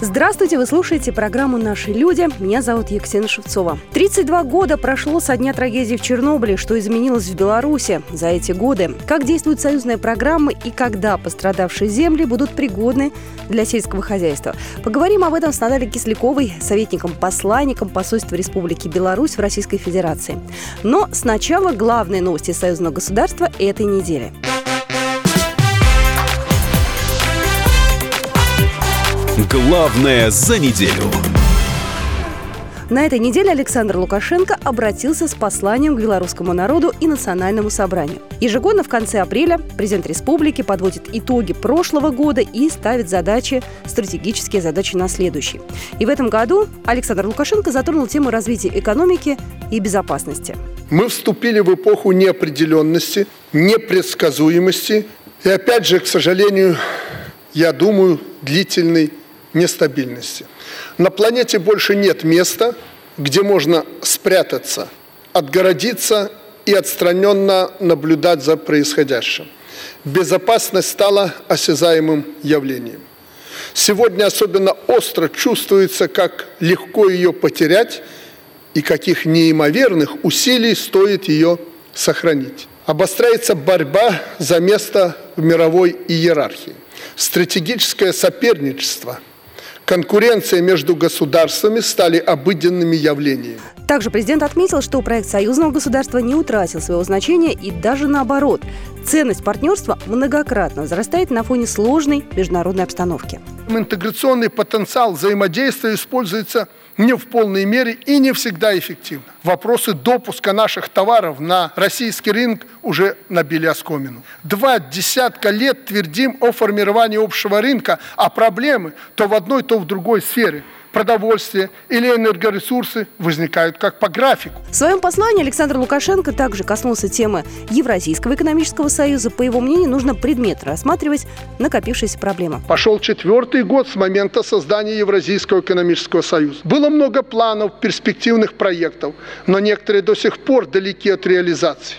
Здравствуйте, вы слушаете программу «Наши люди». Меня зовут Екатерина Шевцова. 32 года прошло со дня трагедии в Чернобыле. Что изменилось в Беларуси за эти годы? Как действуют союзные программы и когда пострадавшие земли будут пригодны для сельского хозяйства? Поговорим об этом с Натальей Кисляковой, советником-посланником посольства Республики Беларусь в Российской Федерации. Но сначала главные новости союзного государства этой недели. Главное за неделю. На этой неделе Александр Лукашенко обратился с посланием к белорусскому народу и национальному собранию. Ежегодно в конце апреля президент республики подводит итоги прошлого года и ставит задачи, стратегические задачи на следующий. И в этом году Александр Лукашенко затронул тему развития экономики и безопасности. Мы вступили в эпоху неопределенности, непредсказуемости и, опять же, к сожалению, я думаю, длительной нестабильности. На планете больше нет места, где можно спрятаться, отгородиться и отстраненно наблюдать за происходящим. Безопасность стала осязаемым явлением. Сегодня особенно остро чувствуется, как легко ее потерять и каких неимоверных усилий стоит ее сохранить. Обостряется борьба за место в мировой иерархии. Стратегическое соперничество – конкуренция между государствами стали обыденными явлениями. Также президент отметил, что проект союзного государства не утратил своего значения и даже наоборот. Ценность партнерства многократно возрастает на фоне сложной международной обстановки. Интеграционный потенциал взаимодействия используется не в полной мере и не всегда эффективно. Вопросы допуска наших товаров на российский рынок уже набили оскомину. Два десятка лет твердим о формировании общего рынка, а проблемы то в одной, то в другой сфере – продовольствие или энергоресурсы возникают как по графику. В своем послании Александр Лукашенко также коснулся темы Евразийского экономического союза. По его мнению, нужно предметно рассматривать накопившиеся проблемы. Пошел четвертый год с момента создания Евразийского экономического союза. Было много планов, перспективных проектов, но некоторые до сих пор далеки от реализации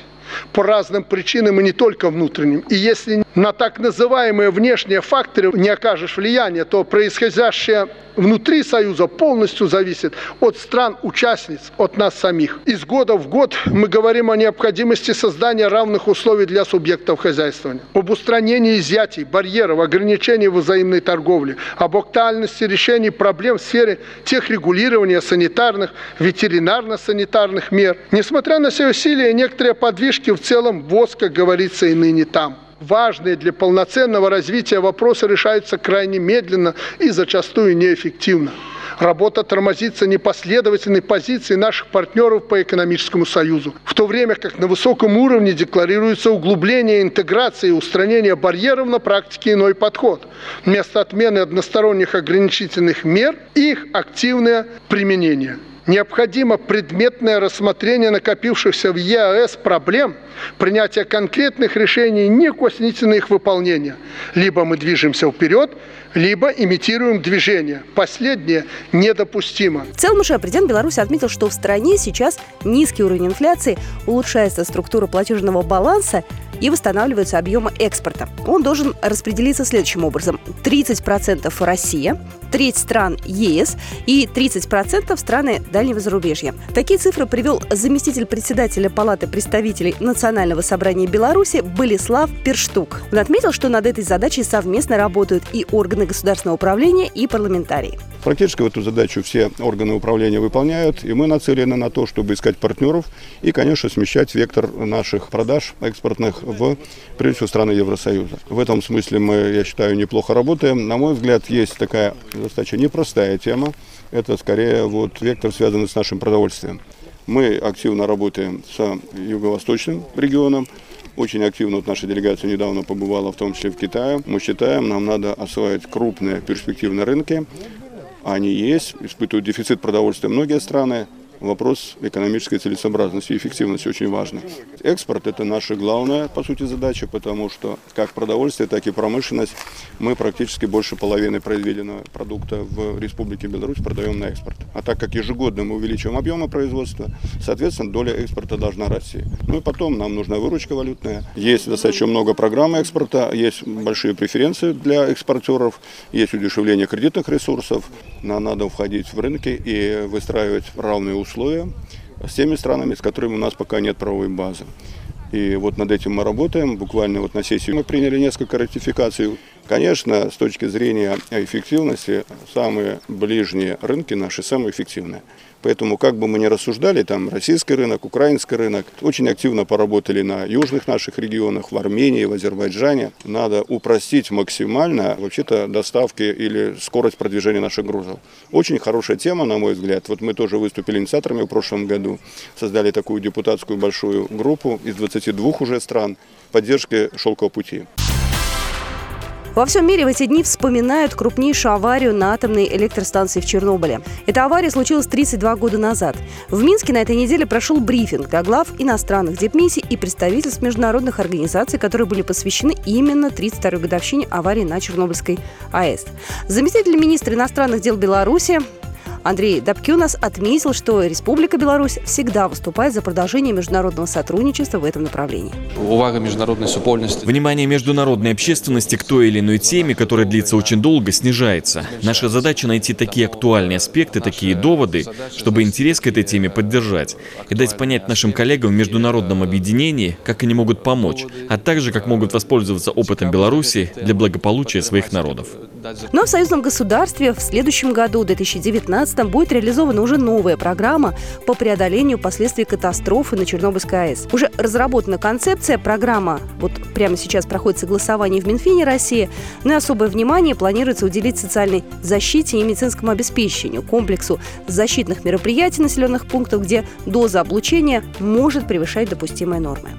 по разным причинам и не только внутренним. И если на так называемые внешние факторы не окажешь влияния, то происходящее внутри Союза полностью зависит от стран-участниц, от нас самих. Из года в год мы говорим о необходимости создания равных условий для субъектов хозяйствования, об устранении изъятий, барьеров, ограничений в взаимной торговле, об актуальности решений проблем в сфере техрегулирования санитарных, ветеринарно-санитарных мер. Несмотря на все усилия, некоторые подвижки в целом ВОЗ, как говорится, и ныне там важные для полноценного развития вопросы решаются крайне медленно и зачастую неэффективно. Работа тормозится непоследовательной позицией наших партнеров по экономическому союзу, в то время как на высоком уровне декларируется углубление интеграции и устранение барьеров на практике иной подход. Вместо отмены односторонних ограничительных мер их активное применение – Необходимо предметное рассмотрение накопившихся в ЕАЭС проблем, принятие конкретных решений, не косительно их выполнения. Либо мы движемся вперед, либо имитируем движение. Последнее недопустимо. В целом уже президент Беларуси отметил, что в стране сейчас низкий уровень инфляции, улучшается структура платежного баланса, и восстанавливаются объемы экспорта. Он должен распределиться следующим образом. 30% Россия, треть стран ЕС и 30% страны дальнего зарубежья. Такие цифры привел заместитель председателя Палаты представителей Национального собрания Беларуси Болеслав Перштук. Он отметил, что над этой задачей совместно работают и органы государственного управления, и парламентарии. Практически эту задачу все органы управления выполняют, и мы нацелены на то, чтобы искать партнеров и, конечно, смещать вектор наших продаж экспортных в, прежде всего, страны Евросоюза. В этом смысле мы, я считаю, неплохо работаем. На мой взгляд, есть такая достаточно непростая тема. Это, скорее, вот вектор, связанный с нашим продовольствием. Мы активно работаем с юго-восточным регионом, очень активно вот наша делегация недавно побывала, в том числе в Китае. Мы считаем, нам надо осваивать крупные перспективные рынки, они есть, испытывают дефицит продовольствия. Многие страны, вопрос экономической целесообразности и эффективности очень важный. Экспорт – это наша главная, по сути, задача, потому что как продовольствие, так и промышленность мы практически больше половины произведенного продукта в Республике Беларусь продаем на экспорт. А так как ежегодно мы увеличиваем объемы производства, соответственно, доля экспорта должна расти. Ну и потом нам нужна выручка валютная. Есть достаточно много программ экспорта, есть большие преференции для экспортеров, есть удешевление кредитных ресурсов. Нам надо входить в рынки и выстраивать равные условия с теми странами, с которыми у нас пока нет правовой базы. И вот над этим мы работаем. Буквально вот на сессии мы приняли несколько ратификаций. Конечно, с точки зрения эффективности, самые ближние рынки наши самые эффективные. Поэтому, как бы мы ни рассуждали, там российский рынок, украинский рынок, очень активно поработали на южных наших регионах, в Армении, в Азербайджане. Надо упростить максимально вообще-то доставки или скорость продвижения наших грузов. Очень хорошая тема, на мой взгляд. Вот мы тоже выступили инициаторами в прошлом году, создали такую депутатскую большую группу из 22 уже стран поддержки шелкового пути. Во всем мире в эти дни вспоминают крупнейшую аварию на атомной электростанции в Чернобыле. Эта авария случилась 32 года назад. В Минске на этой неделе прошел брифинг для глав иностранных дипмиссий и представительств международных организаций, которые были посвящены именно 32-й годовщине аварии на Чернобыльской АЭС. Заместитель министра иностранных дел Беларуси Андрей Добкюнас отметил, что Республика Беларусь всегда выступает за продолжение международного сотрудничества в этом направлении. Увага международной супольности. Внимание международной общественности к той или иной теме, которая длится очень долго, снижается. Наша задача найти такие актуальные аспекты, такие доводы, чтобы интерес к этой теме поддержать и дать понять нашим коллегам в международном объединении, как они могут помочь, а также как могут воспользоваться опытом Беларуси для благополучия своих народов. Но в союзном государстве в следующем году, 2019 будет реализована уже новая программа по преодолению последствий катастрофы на Чернобыльской АЭС. Уже разработана концепция, программа вот прямо сейчас проходит согласование в Минфине России, но и особое внимание планируется уделить социальной защите и медицинскому обеспечению, комплексу защитных мероприятий населенных пунктов, где доза облучения может превышать допустимые нормы.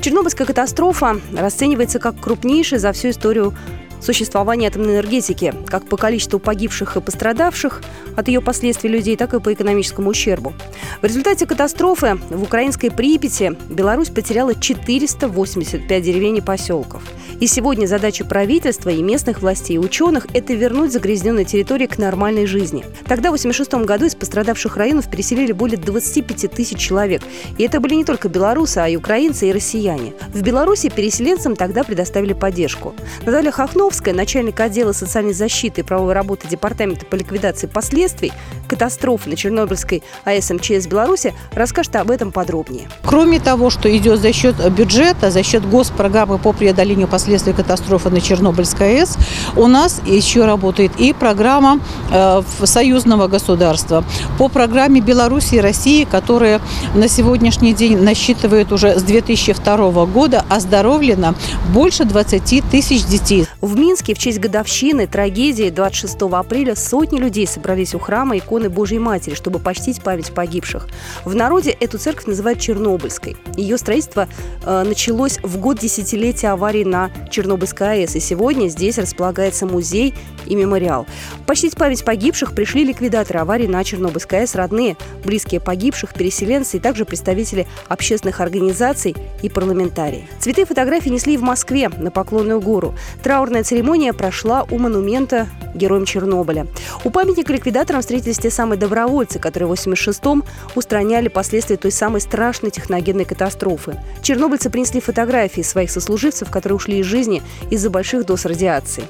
Чернобыльская катастрофа расценивается как крупнейшая за всю историю существования атомной энергетики, как по количеству погибших и пострадавших от ее последствий людей, так и по экономическому ущербу. В результате катастрофы в украинской Припяти Беларусь потеряла 485 деревень и поселков – и сегодня задача правительства и местных властей и ученых – это вернуть загрязненные территории к нормальной жизни. Тогда в 1986 году из пострадавших районов переселили более 25 тысяч человек. И это были не только белорусы, а и украинцы и россияне. В Беларуси переселенцам тогда предоставили поддержку. Наталья Хохновская, начальник отдела социальной защиты и правовой работы Департамента по ликвидации последствий катастрофы на Чернобыльской АЭС МЧС Беларуси, расскажет об этом подробнее. Кроме того, что идет за счет бюджета, за счет госпрограммы по преодолению последствий последствий катастрофы на Чернобыльской АЭС, у нас еще работает и программа э, союзного государства. По программе Беларуси и России, которая на сегодняшний день насчитывает уже с 2002 года, оздоровлено больше 20 тысяч детей. В Минске в честь годовщины трагедии 26 апреля сотни людей собрались у храма иконы Божьей Матери, чтобы почтить память погибших. В народе эту церковь называют Чернобыльской. Ее строительство э, началось в год десятилетия аварии на Чернобыльской АЭС, и сегодня здесь располагается музей и мемориал. Почтить память погибших пришли ликвидаторы аварии на Чернобыльской АЭС, родные, близкие погибших, переселенцы и также представители общественных организаций и парламентарии. Цветы и фотографии несли в Москве на Поклонную гору. Траурная церемония прошла у монумента героям Чернобыля. У памятника ликвидаторам встретились те самые добровольцы, которые в 86-м устраняли последствия той самой страшной техногенной катастрофы. Чернобыльцы принесли фотографии своих сослуживцев, которые ушли из жизни из-за больших доз радиации.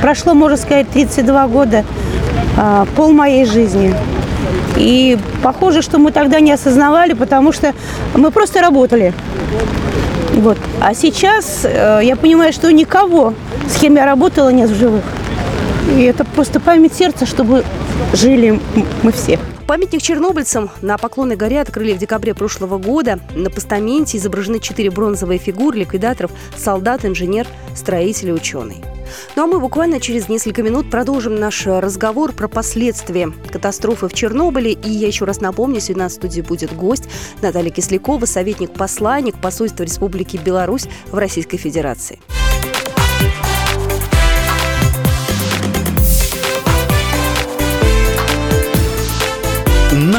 Прошло, можно сказать, 32 года, а, пол моей жизни. И похоже, что мы тогда не осознавали, потому что мы просто работали. Вот. А сейчас э, я понимаю, что никого, с кем я работала, нет в живых. И это просто память сердца, чтобы жили мы все. Памятник чернобыльцам на Поклонной горе открыли в декабре прошлого года. На постаменте изображены четыре бронзовые фигуры ликвидаторов – солдат, инженер, строитель и ученый. Ну а мы буквально через несколько минут продолжим наш разговор про последствия катастрофы в Чернобыле. И я еще раз напомню, сегодня на студии будет гость Наталья Кислякова, советник-посланник посольства Республики Беларусь в Российской Федерации.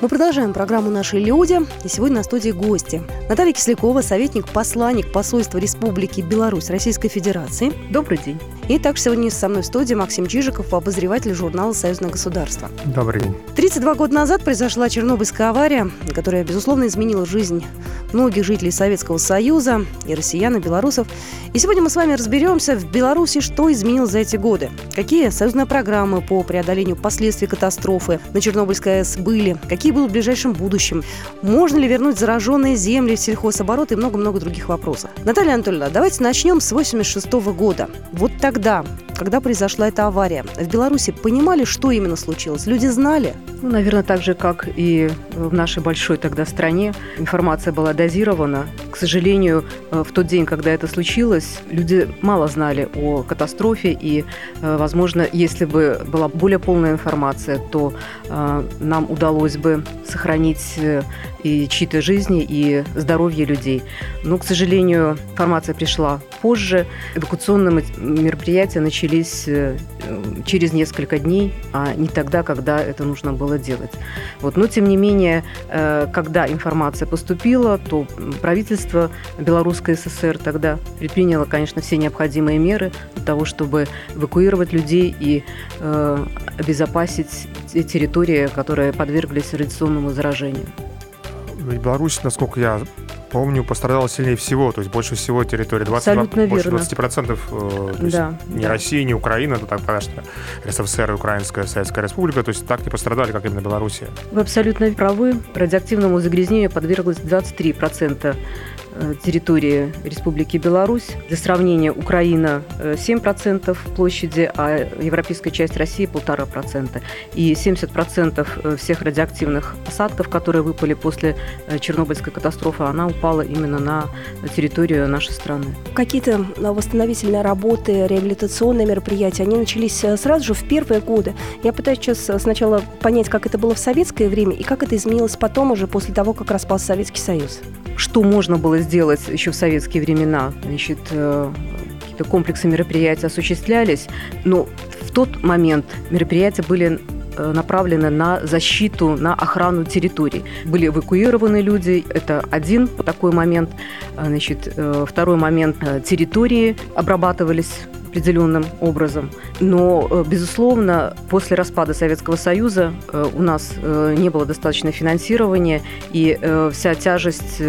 Мы продолжаем программу «Наши люди». И сегодня на студии гости. Наталья Кислякова, советник-посланник посольства Республики Беларусь Российской Федерации. Добрый день. И также сегодня со мной в студии Максим Чижиков, обозреватель журнала «Союзное государство». Добрый день. 32 года назад произошла Чернобыльская авария, которая, безусловно, изменила жизнь многих жителей Советского Союза и россиян, и белорусов. И сегодня мы с вами разберемся в Беларуси, что изменилось за эти годы. Какие союзные программы по преодолению последствий катастрофы на Чернобыльской АЭС были, какие будут в ближайшем будущем, можно ли вернуть зараженные земли в сельхозоборот и много-много других вопросов. Наталья Анатольевна, давайте начнем с 86 года. Вот тогда, когда произошла эта авария, в Беларуси понимали, что именно случилось? Люди знали? Ну, наверное, так же, как и в нашей большой тогда стране, информация была дозирована. Сожалению, э, в тот день, когда это случилось, люди мало знали о катастрофе, и, э, возможно, если бы была более полная информация, то э, нам удалось бы сохранить и чьи-то жизни, и здоровье людей. Но, к сожалению, информация пришла позже. Эвакуационные мероприятия начались через несколько дней, а не тогда, когда это нужно было делать. Вот. Но, тем не менее, когда информация поступила, то правительство Белорусской ССР тогда предприняло, конечно, все необходимые меры для того, чтобы эвакуировать людей и э, обезопасить те территории, которые подверглись радиационному заражению. Беларусь, насколько я помню, пострадала сильнее всего, то есть больше всего территории. 20, Абсолютно больше верно. 20%. Э, то есть Да, ни да. Россия, ни Украина, то так что СССР и Украинская Советская Республика, то есть так не пострадали, как именно Белоруссия. Вы абсолютно правы. Радиоактивному загрязнению подверглось 23% э, территории Республики Беларусь. Для сравнения, Украина э, 7% площади, а европейская часть России 1,5%. И 70% э, всех радиоактивных осадков, которые выпали после э, Чернобыльской катастрофы, она упала именно на территорию нашей страны. Какие-то восстановительные работы, реабилитационные мероприятия, они начались э, сразу же в первые годы. Я пытаюсь сейчас э, сначала понять, как это было в советское время и как это изменилось потом уже после того, как распался Советский Союз. что можно было сделать еще в советские времена. Значит, э, какие-то комплексы мероприятий осуществлялись, но в тот момент мероприятия были э, направлены на защиту, на охрану территорий. Были эвакуированы люди, это один такой момент. А, Значит, э, второй момент, э, территории обрабатывались определенным образом. Но, э, безусловно, после распада Советского Союза э, у нас э, не было достаточно финансирования, и вся тяжесть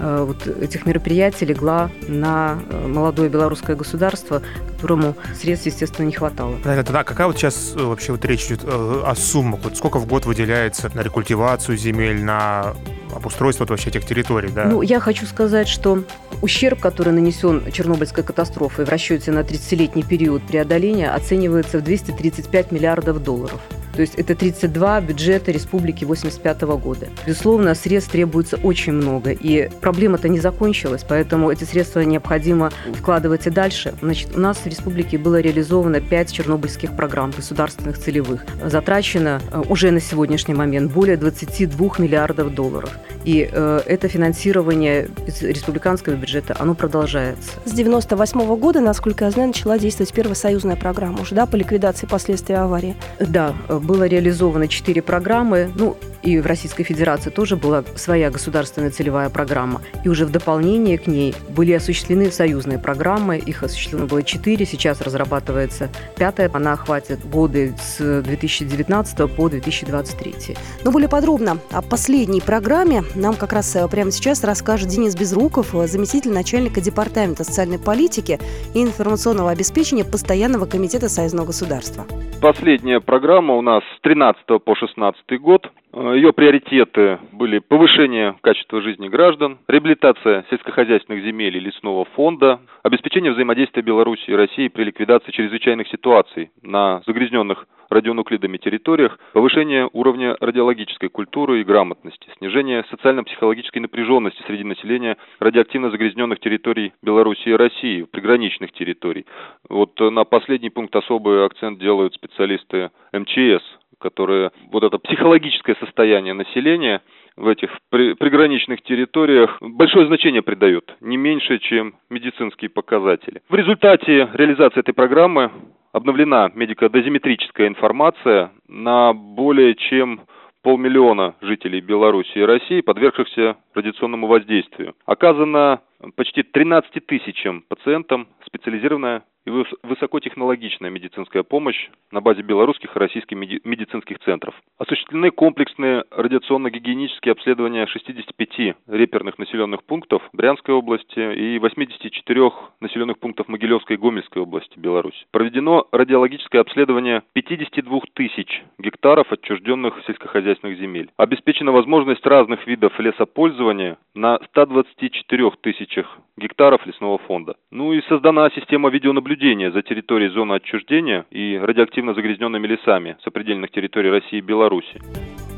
вот этих мероприятий легла на молодое белорусское государство, которому средств, естественно, не хватало. Тогда какая вот сейчас вообще вот речь идет о суммах? Вот сколько в год выделяется на рекультивацию земель, на обустройство вообще этих территорий, да? Ну, я хочу сказать, что ущерб, который нанесен Чернобыльской катастрофой в расчете на 30-летний период преодоления, оценивается в 235 миллиардов долларов. То есть это 32 бюджета республики 85 года. Безусловно, средств требуется очень много, и проблема-то не закончилась, поэтому эти средства необходимо вкладывать и дальше. Значит, у нас в республике было реализовано 5 чернобыльских программ государственных целевых. Затрачено э, уже на сегодняшний момент более 22 миллиардов долларов. И э, это финансирование из республиканского бюджета, оно продолжается. С 98 года, насколько я знаю, начала действовать первая союзная программа уже, да, по ликвидации последствий аварии. Да, э, было реализовано четыре программы. Ну, и в Российской Федерации тоже была своя государственная целевая программа. И уже в дополнение к ней были осуществлены союзные программы. Их осуществлено было четыре. Сейчас разрабатывается пятая. Она охватит годы с 2019 по 2023. Но более подробно о последней программе нам как раз э, прямо сейчас расскажет Денис Безруков, э, заместитель начальника Департамента социальной политики и информационного обеспечения Постоянного комитета Союзного государства. Последняя программа у нас с 13 по 16 год. Э, Ее приоритеты были повышение качества жизни граждан, реабилитация сельскохозяйственных земель и лесного фонда, обеспечение взаимодействия Беларуси и России при ликвидации чрезвычайных ситуаций на загрязненных радионуклидами территориях, повышение уровня радиологической культуры и грамотности, снижение социально-психологической напряженности среди населения радиоактивно загрязненных территорий Беларуси и России, приграничных территорий. Вот на последний пункт особый акцент делают специалисты МЧС которые вот это психологическое состояние населения в этих при, приграничных территориях большое значение придает, не меньше, чем медицинские показатели. В результате реализации этой программы обновлена медико-дозиметрическая информация на более чем полмиллиона жителей Беларуси и России, подвергшихся радиационному воздействию. Оказано почти 13 тысячам пациентам специализированная и высокотехнологичная медицинская помощь на базе белорусских и российских медицинских центров. Осуществлены комплексные радиационно-гигиенические обследования 65 реперных населенных пунктов Брянской области и 84 населенных пунктов Могилевской и Гомельской области Беларуси. Проведено радиологическое обследование 52 тысяч гектаров отчужденных сельскохозяйственных земель. Обеспечена возможность разных видов лесопользования на 124 тысячах гектаров лесного фонда. Ну и создана система видеонаблюдения за территорией зоны отчуждения и радиоактивно загрязненными лесами сопредельных территорий России и Беларуси.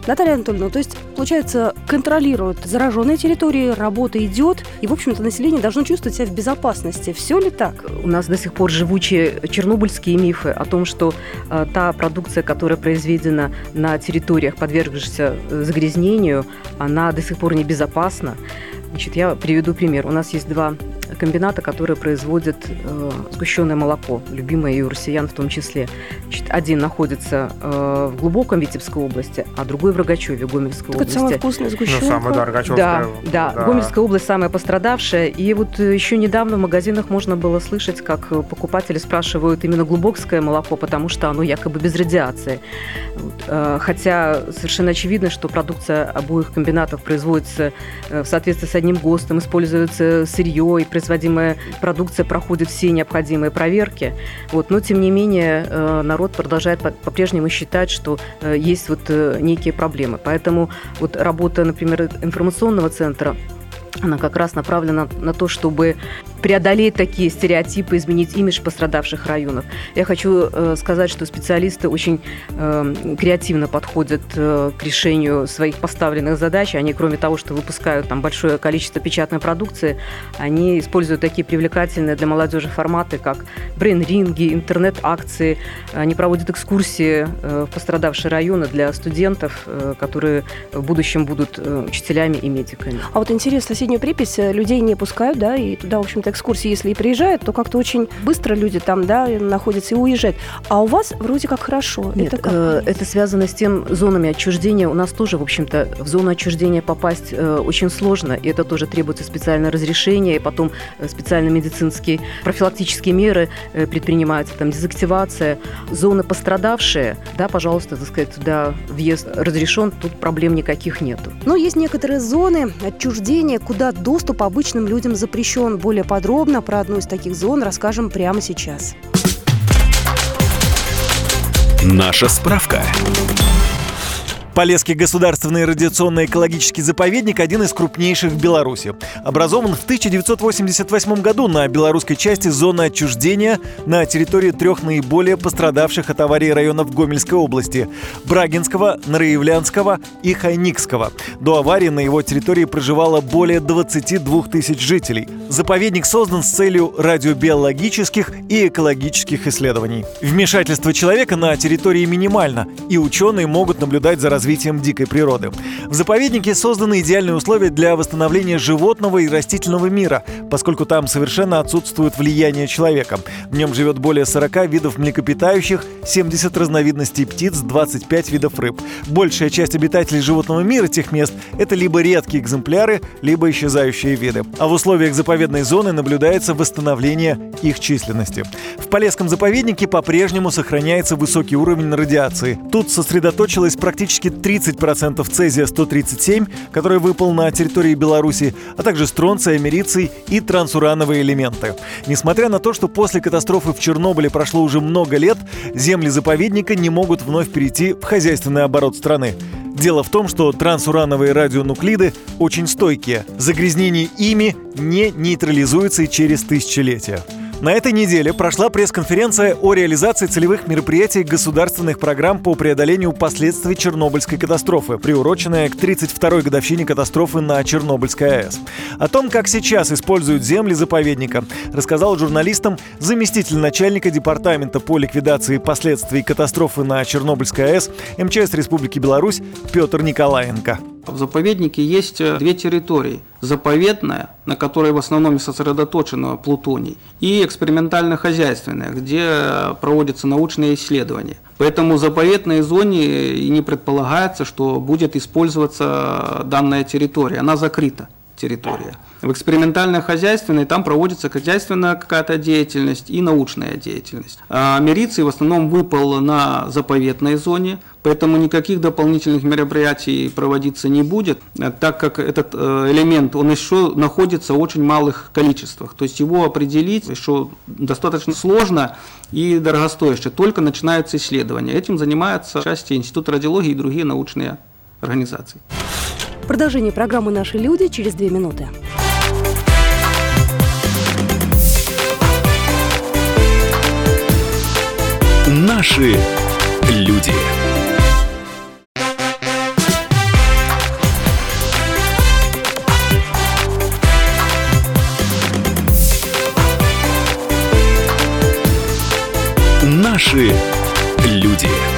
Наталья Анатольевна, то есть, получается, контролируют зараженные территории, работа идет, и, в общем-то, население должно чувствовать себя в безопасности. Все ли так? У нас до сих пор живучие чернобыльские мифы о том, что э, та продукция, которая произведена на территориях, подвергшихся э, загрязнению, она до сих пор небезопасна. Значит, я приведу пример. У нас есть два комбината, которые производят э, сгущенное молоко, любимое и у россиян в том числе. Значит, один находится э, в глубоком Витебской области, а другой в Рогачеве, Гомельской так области. Это самая вкусная сгущенка. Ну, самая, да, Рогачевская. Да, да, да, Гомельская область самая пострадавшая. И вот еще недавно в магазинах можно было слышать, как покупатели спрашивают именно глубокское молоко, потому что оно якобы без радиации. Вот. Э, хотя совершенно очевидно, что продукция обоих комбинатов производится э, в соответствии с одним ГОСТом, используется сырье и производимая продукция проходит все необходимые проверки. Вот, но, тем не менее, э, народ продолжает по-прежнему считать, что есть вот некие проблемы. Поэтому вот работа, например, информационного центра она как раз направлена на то, чтобы преодолеть такие стереотипы, изменить имидж пострадавших районов. Я хочу э, сказать, что специалисты очень э, креативно подходят э, к решению своих поставленных задач. Они, кроме того, что выпускают там большое количество печатной продукции, они используют такие привлекательные для молодежи форматы, как брейн-ринги, интернет-акции. Они проводят экскурсии э, в пострадавшие районы для студентов, э, которые в будущем будут э, учителями и медиками. А вот интересно, соседнюю припись людей не пускают, да, и туда, в общем-то, экскурсии, если и приезжают, то как-то очень быстро люди там, да, находятся и уезжают. А у вас вроде как хорошо. Нет, это, как? Э, это связано с тем зонами отчуждения. У нас тоже, в общем-то, в зону отчуждения попасть э, очень сложно, и это тоже требуется специальное разрешение, и потом э, специальные медицинские профилактические меры э, предпринимаются, там дезактивация. Зоны пострадавшие, да, пожалуйста, так сказать, туда въезд разрешен, тут проблем никаких нету. Но есть некоторые зоны отчуждения, куда доступ обычным людям запрещен. Более подробно подробно про одну из таких зон расскажем прямо сейчас. Наша справка. Полесский государственный радиационно-экологический заповедник – один из крупнейших в Беларуси. Образован в 1988 году на белорусской части зоны отчуждения на территории трех наиболее пострадавших от аварии районов Гомельской области – Брагинского, Нараевлянского и Хайникского. До аварии на его территории проживало более 22 тысяч жителей. Заповедник создан с целью радиобиологических и экологических исследований. Вмешательство человека на территории минимально, и ученые могут наблюдать за развитием развитием дикой природы. В заповеднике созданы идеальные условия для восстановления животного и растительного мира, поскольку там совершенно отсутствует влияние человека. В нем живет более 40 видов млекопитающих, 70 разновидностей птиц, 25 видов рыб. Большая часть обитателей животного мира тех мест – это либо редкие экземпляры, либо исчезающие виды. А в условиях заповедной зоны наблюдается восстановление их численности. Полесском заповеднике по-прежнему сохраняется высокий уровень радиации. Тут сосредоточилась практически 30% цезия-137, который выпал на территории Беларуси, а также стронция, америций и трансурановые элементы. Несмотря на то, что после катастрофы в Чернобыле прошло уже много лет, земли заповедника не могут вновь перейти в хозяйственный оборот страны. Дело в том, что трансурановые радионуклиды очень стойкие. Загрязнение ими не нейтрализуется и через тысячелетия. На этой неделе прошла пресс-конференция о реализации целевых мероприятий государственных программ по преодолению последствий Чернобыльской катастрофы, приуроченная к 32-й годовщине катастрофы на Чернобыльской АЭС. О том, как сейчас используют земли заповедника, рассказал журналистам заместитель начальника департамента по ликвидации последствий катастрофы на Чернобыльской АЭС МЧС Республики Беларусь Петр Николаенко. В заповеднике есть э, две территории. Заповедная, на которой в основном сосредоточено плутоний, и экспериментально-хозяйственная, где проводятся научные исследования. Поэтому в заповедной зоне и не предполагается, что будет использоваться данная территория. Она закрыта территория. В экспериментально-хозяйственной там проводится хозяйственная какая-то деятельность и научная деятельность. А Мериций в основном выпал на заповедной зоне, поэтому никаких дополнительных мероприятий проводиться не будет, так как этот э, элемент, он еще находится в очень малых количествах. То есть его определить еще достаточно сложно и дорогостояще, только начинаются исследования. Этим занимается части Институт радиологии и другие научные организации. Продолжение программы «Наши люди» через две минуты. Наши люди. Наши люди.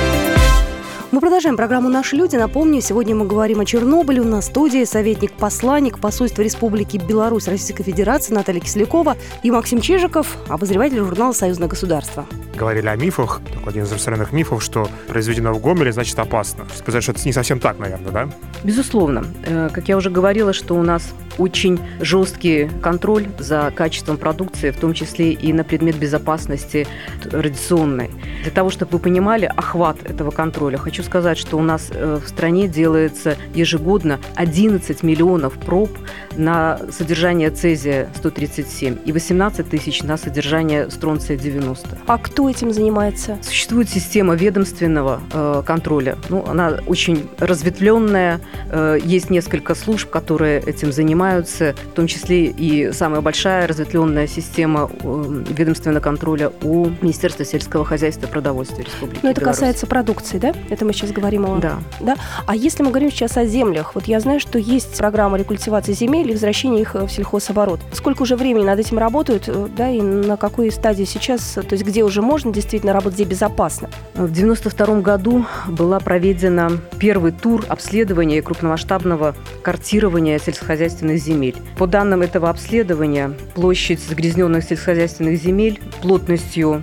Мы продолжаем программу «Наши люди». Напомню, сегодня мы говорим о Чернобыле. В студии советник-посланник посольства Республики Беларусь Российской Федерации Наталья Кислякова и Максим Чижиков, обозреватель журнала «Союзное государство». Говорили о мифах. Такой один из распространенных мифов, что произведено в Гомеле, значит опасно. Сказать, что это не совсем так, наверное, да? Безусловно. Э, как я уже говорила, что у нас очень жесткий контроль за качеством продукции, в том числе и на предмет безопасности радиационной. Для того, чтобы вы понимали охват этого контроля, хочу сказать, что у нас э, в стране делается ежегодно 11 миллионов проб на содержание цезия-137 и 18 тысяч на содержание стронция-90. А кто этим занимается? Существует система ведомственного э, контроля. Ну, она очень разветвленная. Э, есть несколько служб, которые этим занимаются, в том числе и самая большая разветвленная система э, ведомственного контроля у Министерства сельского хозяйства и продовольствия Республики Но это Беларусь. касается продукции, да? Это мы сейчас говорим о... Да. да. А если мы говорим сейчас о землях, вот я знаю, что есть программа рекультивации земель и возвращения их в сельхозоборот. Сколько уже времени над этим работают, э, да, и на какой стадии сейчас, то есть где уже можно действительно работать, где безопасно? В 92 году была проведена первый тур обследования крупномасштабного картирования сельскохозяйственных земель. По данным этого обследования, площадь загрязненных сельскохозяйственных земель плотностью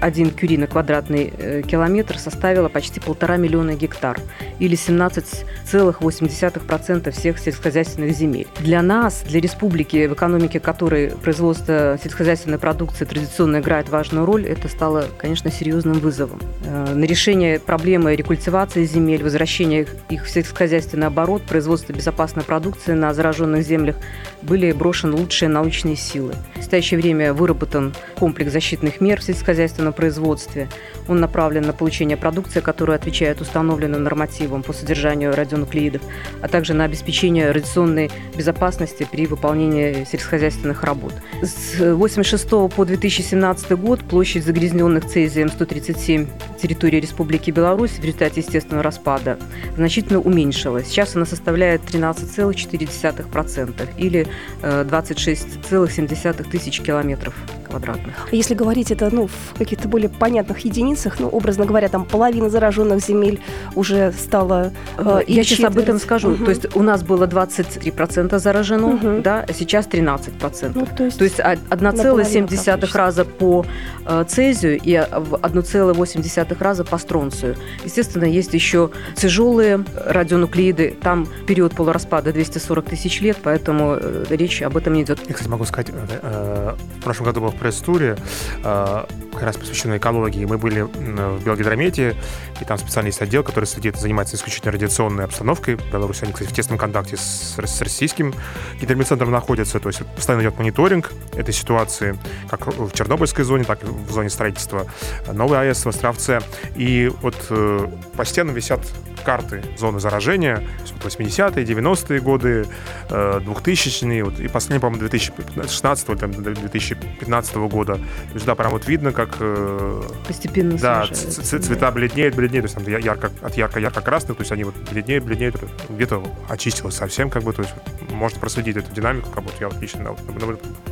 1 кюри на квадратный э, километр составила почти полтора миллиона гектар или 17,8% всех сельскохозяйственных земель. Для нас, для республики, в экономике которой производство сельскохозяйственной продукции традиционно играет важную роль, это стало, конечно, серьезным вызовом. Э, На решение проблемы рекультивации земель, возвращения их в сельскохозяйственный оборот, производства безопасной продукции на зараженных землях были брошены лучшие научные силы. В настоящее время выработан комплекс защитных мер в сельскохозяйственном производстве. Он направлен на получение продукции, которая отвечает установленным нормативам по содержанию радионуклеидов, а также на обеспечение радиационной безопасности при выполнении сельскохозяйственных работ. С 1986 по 2017 год площадь загрязненных цезием 137 территории Республики Беларусь в результате естественного распада значительно уменьшилась. Сейчас она составляет 13,4% или э, 26,7 тысяч километров квадратных. А Если говорить это ну, в каких-то более понятных единицах, ну, образно говоря, там половина зараженных земель уже стала... э, и Я сейчас об этом четверть. скажу. Мгм. То есть у нас было 23% заражено, Мгм. да, а сейчас 13%. Ну, то есть То есть а- 1,7 практически. раза по э, цезию и а, в 1,8 раза по стронцию. Естественно, есть еще тяжелые радионуклеиды. Там период полураспада 240 тысяч лет, поэтому э, речь об этом не идет. Я, кстати, могу сказать, э, э, в прошлом году был пресс-туре, э, как раз посвященной экологии. Мы были в Белгидромете, и там специальный есть отдел, который следит, занимается исключительно радиационной обстановкой. В Беларуси они, кстати, в тесном контакте с, с российским гидрометцентром находятся, то есть постоянно идет мониторинг этой ситуации, как в Чернобыльской зоне, так и в зоне строительства новой АЭС в Островце. И вот э, по стенам висят карты зоны заражения, 80-е, 90-е годы, 2000-е, э, вот, и последний, по-моему, 2016 или 2015 года. То есть, да, прям вот видно, как... Э, Постепенно Да, цвета бледнеют, бледнеют, то есть там ярко, от ярко-ярко-красных, то есть они вот бледнеют, бледнеют, где-то очистилось совсем, как бы, то есть можно проследить эту динамику, как будто я отлично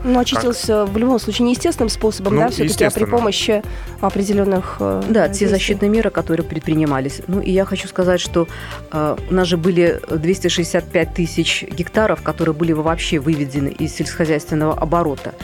Ну, очистился в любом случае не естественным способом, ну, да, все-таки, а при помощи определенных... Э, да, те защитные меры, которые предпринимались. Ну, и я хочу сказать, что э, у нас же были 265 тысяч гектаров, которые были вообще выведены из сельскохозяйственного оборота.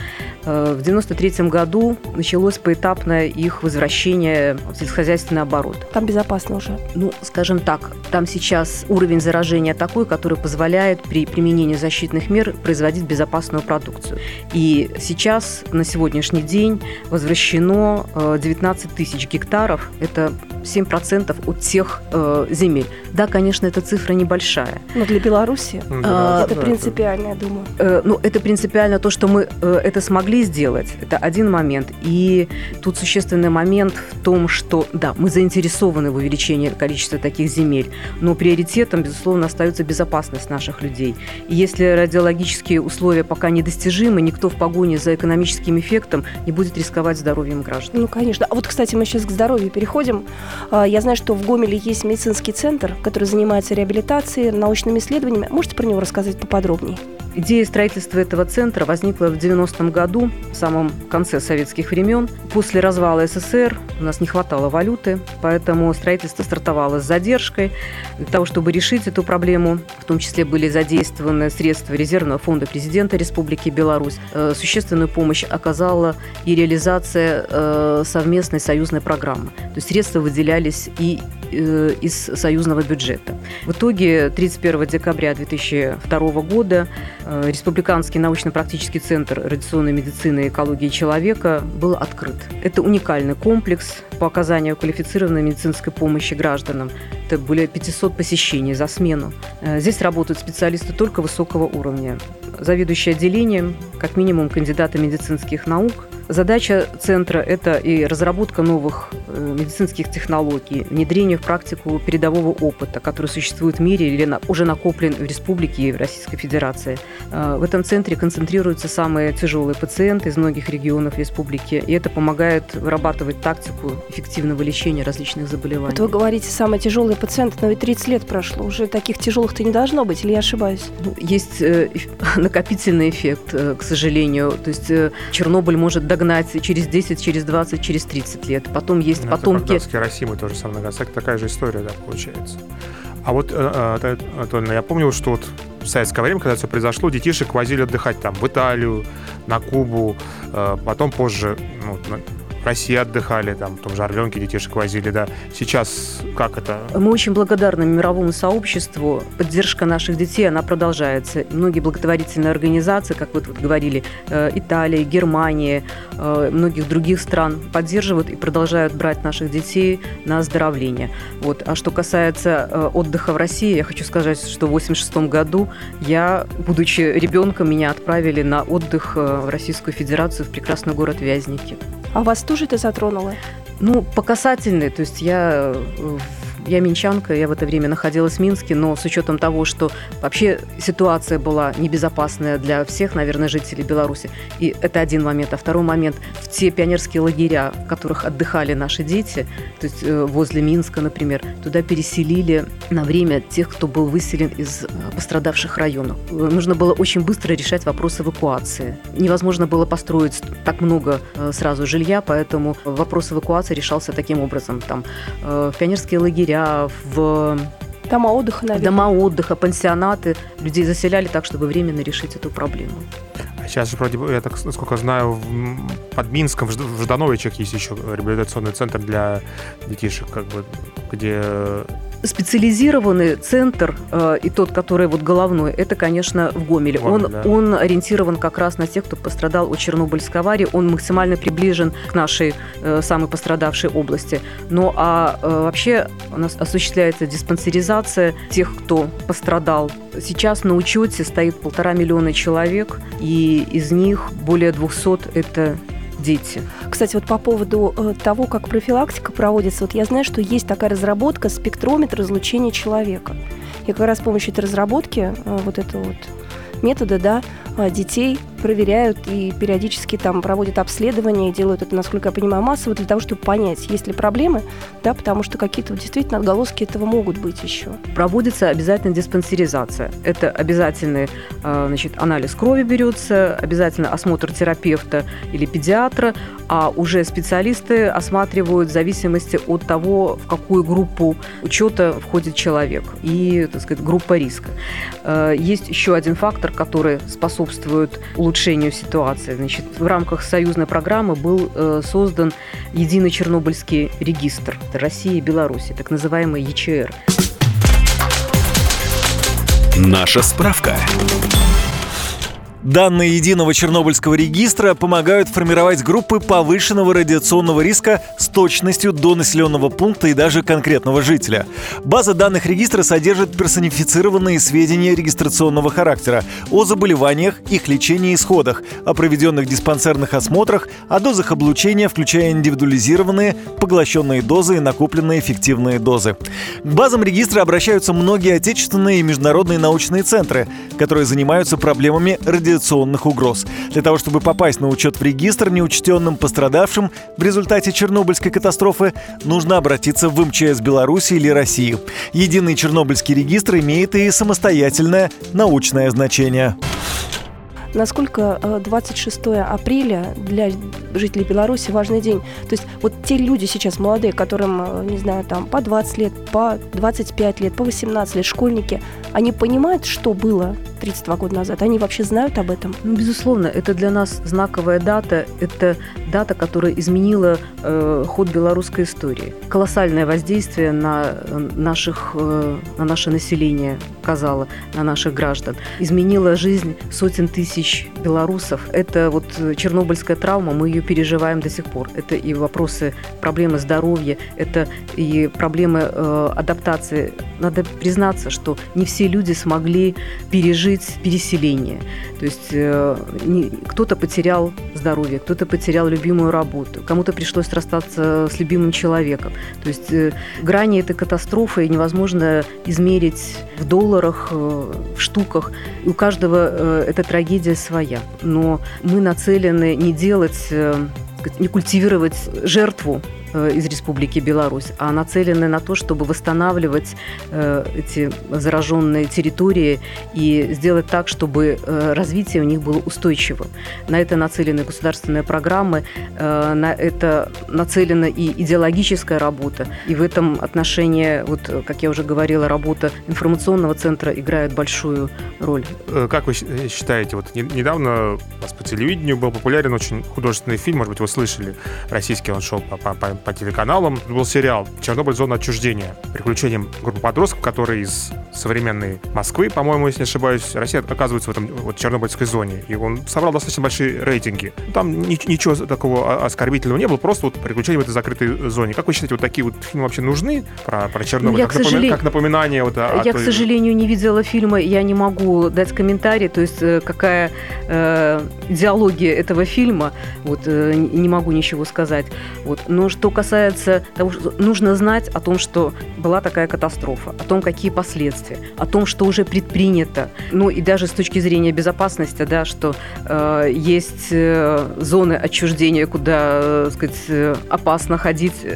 Э, в 1993 году началось поэтапное их возвращение в сельскохозяйственный оборот. Там безопасно уже? Ну, скажем так, там сейчас уровень заражения такой, который позволяет при применении защитных мер производить безопасную продукцию. И сейчас, на сегодняшний день, возвращено 19 э, тысяч гектаров. Это 7% от всех э, земель. Да, конечно, эта цифра небольшая. Но для Беларуси да, это да, принципиально, я думаю. Э, ну, это принципиально то, что мы э, это смогли сделать. Это один момент. И тут существенный момент в том, что, да, мы заинтересованы в увеличении количества таких земель, но приоритетом, безусловно, остается безопасность наших людей. И если радиологические условия пока недостижимы, никто в погоне за экономическим эффектом не будет рисковать здоровьем граждан. Ну, конечно. А вот, кстати, мы сейчас к здоровью переходим. А, я знаю, что в Гомеле есть медицинский центр, который занимается реабилитацией, научными исследованиями. Можете про него рассказать поподробнее? Идея строительства этого центра возникла в 90-м году, в самом конце советских времен. После развала СССР у нас не хватало валюты, поэтому строительство стартовало с задержкой. Для того, чтобы решить эту проблему, в том числе были задействованы средства резервного фонда президента Республики Беларусь. Э, существенную помощь оказала и реализация э, совместной союзной программы. То есть средства выделялись и э, из союзного бюджета. В итоге 31 декабря 2002 года Республиканский научно-практический центр радиационной медицины и экологии человека был открыт. Это уникальный комплекс по оказанию квалифицированной медицинской помощи гражданам. Это более 500 посещений за смену. Э, здесь работают специалисты только высокого уровня. Заведующий отделением, как минимум кандидаты медицинских наук – Задача центра – это и разработка новых э, медицинских технологий, внедрение в практику передового опыта, который существует в мире или уже накоплен в республике и в Российской Федерации. Э, в этом центре концентрируются самые тяжелые пациенты из многих регионов республики, и это помогает вырабатывать тактику эффективного лечения различных заболеваний. Вот вы говорите, самые тяжелые пациенты, но ведь 30 лет прошло, уже таких тяжелых-то не должно быть, или я ошибаюсь? Ну, есть э, накопительный эффект, к сожалению. То есть Чернобыль может догнать догнать через 10, через 20, через 30 лет. Потом есть ну, потомки... Хиросимой тоже самое Нагасаки, такая же история, да, получается. А вот, э, э, Анатольевна, я помню, что вот в советское время, когда все произошло, детишек возили отдыхать там в Италию, на Кубу, э, потом позже ну, России отдыхали, там, в том же Орленке детишек возили, да. Сейчас как это? Мы очень благодарны мировому сообществу. Поддержка наших детей, она продолжается. Многие благотворительные организации, как вы тут говорили, э, Италия, Германия, э, многих других стран поддерживают и продолжают брать наших детей на оздоровление. Вот. А что касается э, отдыха в России, я хочу сказать, что в 1986 году я, будучи ребенком, меня отправили на отдых в Российскую Федерацию в прекрасный город Вязники. А вас тоже это затронуло? Ну, по касательной, то есть я э, я минчанка, я в это время находилась в Минске, но с учетом того, что вообще ситуация была небезопасная для всех, наверное, жителей Беларуси. И это один момент. А второй момент, в те пионерские лагеря, в которых отдыхали наши дети, то есть э, возле Минска, например, туда переселили на время тех, кто был выселен из э, пострадавших районов. Нужно было очень быстро решать вопрос эвакуации. Невозможно было построить так много э, сразу жилья, поэтому вопрос эвакуации решался таким образом. Там пионерские лагеря в Дома отдыха, наверное. Дома отдыха, пансионаты. Людей заселяли так, чтобы временно решить эту проблему. А сейчас же вроде бы, я так, насколько знаю, под Минском, в Ждановичах есть еще реабилитационный центр для детишек, как бы, где специализированный центр э, и тот, который вот головной, это, конечно, в Гомеле. Гомель, он, да. он ориентирован как раз на тех, кто пострадал от Чернобыльской аварии. Он максимально приближен к нашей э, самой пострадавшей области. Ну а э, вообще у нас осуществляется диспансеризация тех, кто пострадал. Сейчас на учете стоит полтора миллиона человек, и из них более 200 – это дети. Кстати, вот по поводу э, того, как профилактика проводится, вот я знаю, что есть такая разработка спектрометр излучения человека. И как раз с помощью этой разработки э, вот этого вот метода, да, э, детей проверяют и периодически там проводят обследования и делают это, насколько я понимаю, массово для того, чтобы понять, есть ли проблемы, да, потому что какие-то действительно отголоски этого могут быть еще. Проводится обязательно диспансеризация. Это обязательный э, значит, анализ крови берется, обязательно осмотр терапевта или педиатра, а уже специалисты осматривают в зависимости от того, в какую группу учета входит человек и, так сказать, группа риска. Э, Есть еще один фактор, который способствует улучшению ситуации. Значит, в рамках союзной программы был э, создан единый чернобыльский регистр России и Беларуси, так называемый ЕЧР. Наша справка. Данные единого Чернобыльского регистра помогают формировать группы повышенного радиационного риска с точностью до населенного пункта и даже конкретного жителя. База данных регистра содержит персонифицированные сведения регистрационного характера о заболеваниях, их лечении и исходах, о проведенных диспансерных осмотрах, о дозах облучения, включая индивидуализированные, поглощенные дозы и накопленные эффективные дозы. К базам регистра обращаются многие отечественные и международные научные центры, которые занимаются проблемами радиационных угроз. Для того, чтобы попасть на учет в регистр неучтенным пострадавшим в результате Чернобыльской катастрофы, нужно обратиться в МЧС Беларуси или России. Единый Чернобыльский регистр имеет и самостоятельное научное значение. Насколько э, 26 апреля для жителей Беларуси важный день? То есть вот те люди сейчас молодые, которым, э, не знаю, там по 20 лет, по 25 лет, по 18 лет, школьники, они понимают, что было 32 года назад? Они вообще знают об этом? Ну, безусловно, это для нас знаковая дата. Это дата, которая изменила э, ход белорусской истории. Колоссальное воздействие на э, наших, э, на наше население оказало, на наших граждан. Изменила жизнь сотен тысяч белорусов. Это вот э, чернобыльская травма, мы ее переживаем до сих пор. Это и вопросы, проблемы здоровья, это и проблемы э, адаптации. Надо признаться, что не все люди смогли пережить переселение. То есть э, кто-то потерял здоровье, кто-то потерял любимую работу, кому-то пришлось расстаться с любимым человеком. То есть э, грани этой катастрофы невозможно измерить в долларах, э, в штуках. И у каждого э, эта трагедия своя. Но мы нацелены не делать, э, не культивировать жертву из Республики Беларусь, а нацелены на то, чтобы восстанавливать э, эти зараженные территории и сделать так, чтобы э, развитие у них было устойчивым. На это нацелены государственные программы, э, на это нацелена и идеологическая работа. И в этом отношении, вот, э, как я уже говорила, работа информационного центра играет большую роль. Э, Как вы считаете, вот не- недавно у нас по телевидению был популярен очень художественный фильм, может быть, вы слышали, российский он шел по, по- по- по телеканалам. Это был сериал «Чернобыль. Зона отчуждения». Приключением группы подростков, которые из современной Москвы, по-моему, если не ошибаюсь, Россия оказывается в этом вот Чернобыльской зоне. И он собрал достаточно большие рейтинги. Там ни- ничего такого о- оскорбительного не было, просто вот приключения в этой закрытой зоне. Как вы считаете, вот такие вот фильмы вообще нужны про, про Чернобыль? Я, как, к сожалению- как напоминание вот о, о Я, к той- сожалению, не видела фильма, я не могу дать комментарий, то есть э, какая э, идеология этого фильма, вот, э, не могу ничего сказать. Вот. Но что касается того, что нужно знать о том, что была такая катастрофа, о том, какие последствия, о том, что уже предпринято, ну и даже с точки зрения безопасности, да, что э, есть э, зоны отчуждения, куда, э, сказать, э, опасно ходить,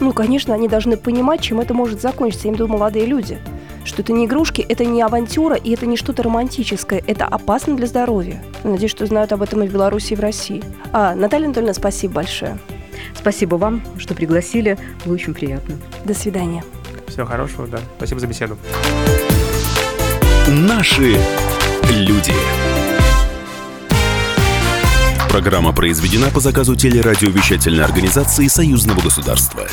Ну, конечно, они должны понимать, чем это может закончиться. Я имею в виду молодые люди. Что это не игрушки, это не авантюра, и это не что-то романтическое. Это опасно для здоровья. Надеюсь, что знают об этом и в Беларуси, и в России. А, Наталья Анатольевна, спасибо большое. Спасибо вам, что пригласили. Было очень приятно. До свидания. Всего хорошего, да. Спасибо за беседу. Наши люди. Программа произведена по заказу телерадиовещательной организации Союзного государства.